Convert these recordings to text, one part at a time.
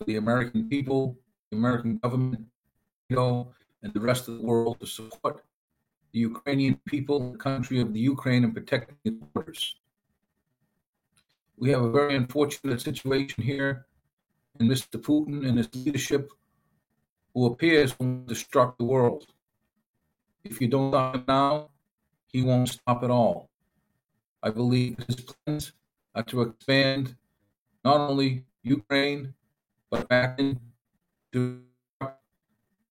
for the American people, the American government, NATO, and the rest of the world to support the Ukrainian people, the country of the Ukraine, and protecting its borders. We have a very unfortunate situation here in Mr. Putin and his leadership, who appears to destruct the world. If you don't stop him now, he won't stop at all. I believe his plans are to expand not only Ukraine, but back into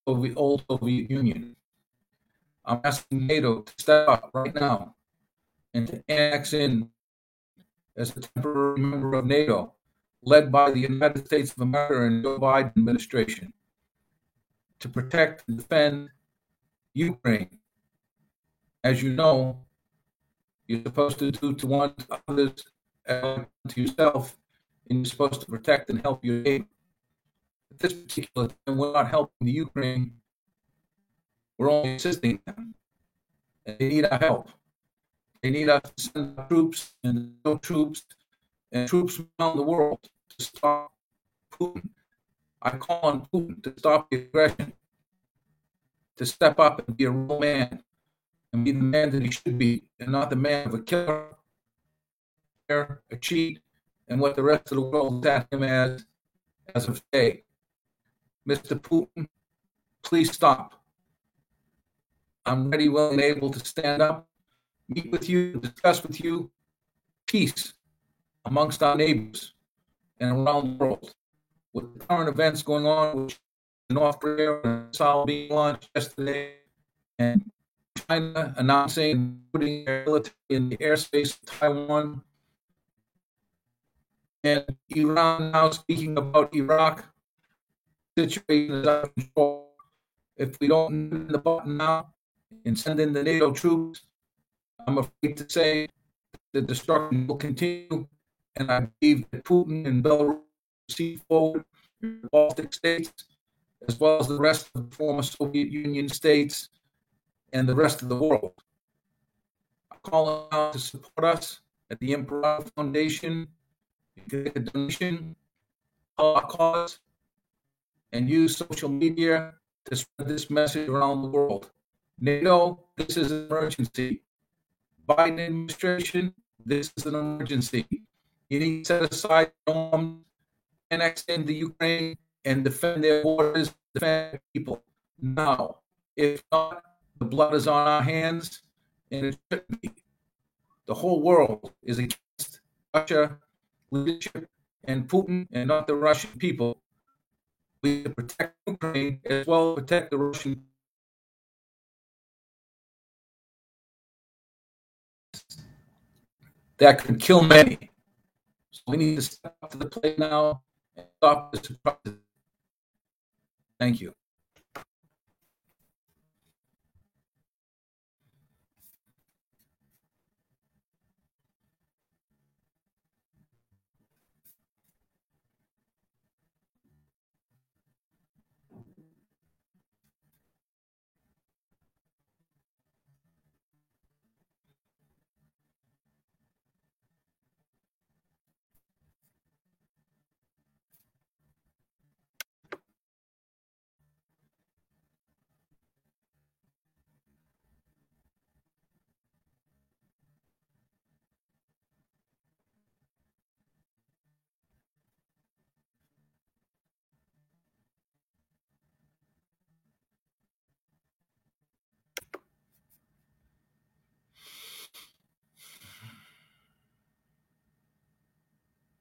the old Soviet Union. I'm asking NATO to step up right now and to annex in as a temporary member of NATO, led by the United States of America and Joe Biden administration, to protect and defend Ukraine. As you know, you're supposed to do to one to others to yourself, and you're supposed to protect and help your neighbor. At this particular time, we're not helping the Ukraine. We're only assisting them. And they need our help. They need us to send troops and no troops and troops around the world to stop Putin. I call on Putin to stop the aggression, to step up and be a real man, and be the man that he should be, and not the man of a killer, a cheat, and what the rest of the world is at him as as of today. Mr. Putin, please stop. I'm ready, willing, and able to stand up, meet with you, discuss with you peace amongst our neighbors and around the world. With the current events going on with North Korea and South being launched yesterday, and China announcing putting military in the airspace of Taiwan, and Iran now speaking about Iraq situation is out of control. If we don't nip the button now and send in the NATO troops, I'm afraid to say the destruction will continue. And I believe that Putin and Belarus see forward the Baltic states, as well as the rest of the former Soviet Union states and the rest of the world. I call out to support us at the Emperor Foundation. You can make a donation, our cause, and use social media to spread this message around the world. NATO, this is an emergency. Biden administration, this is an emergency. You need to set aside arms, annex into Ukraine, and defend their borders, defend their people now. If not, the blood is on our hands, and it shouldn't be. The whole world is against Russia leadership and Putin, and not the Russian people we protect Ukraine as well as protect the Russian. That could kill many. So we need to step up to the plate now and stop this. Thank you.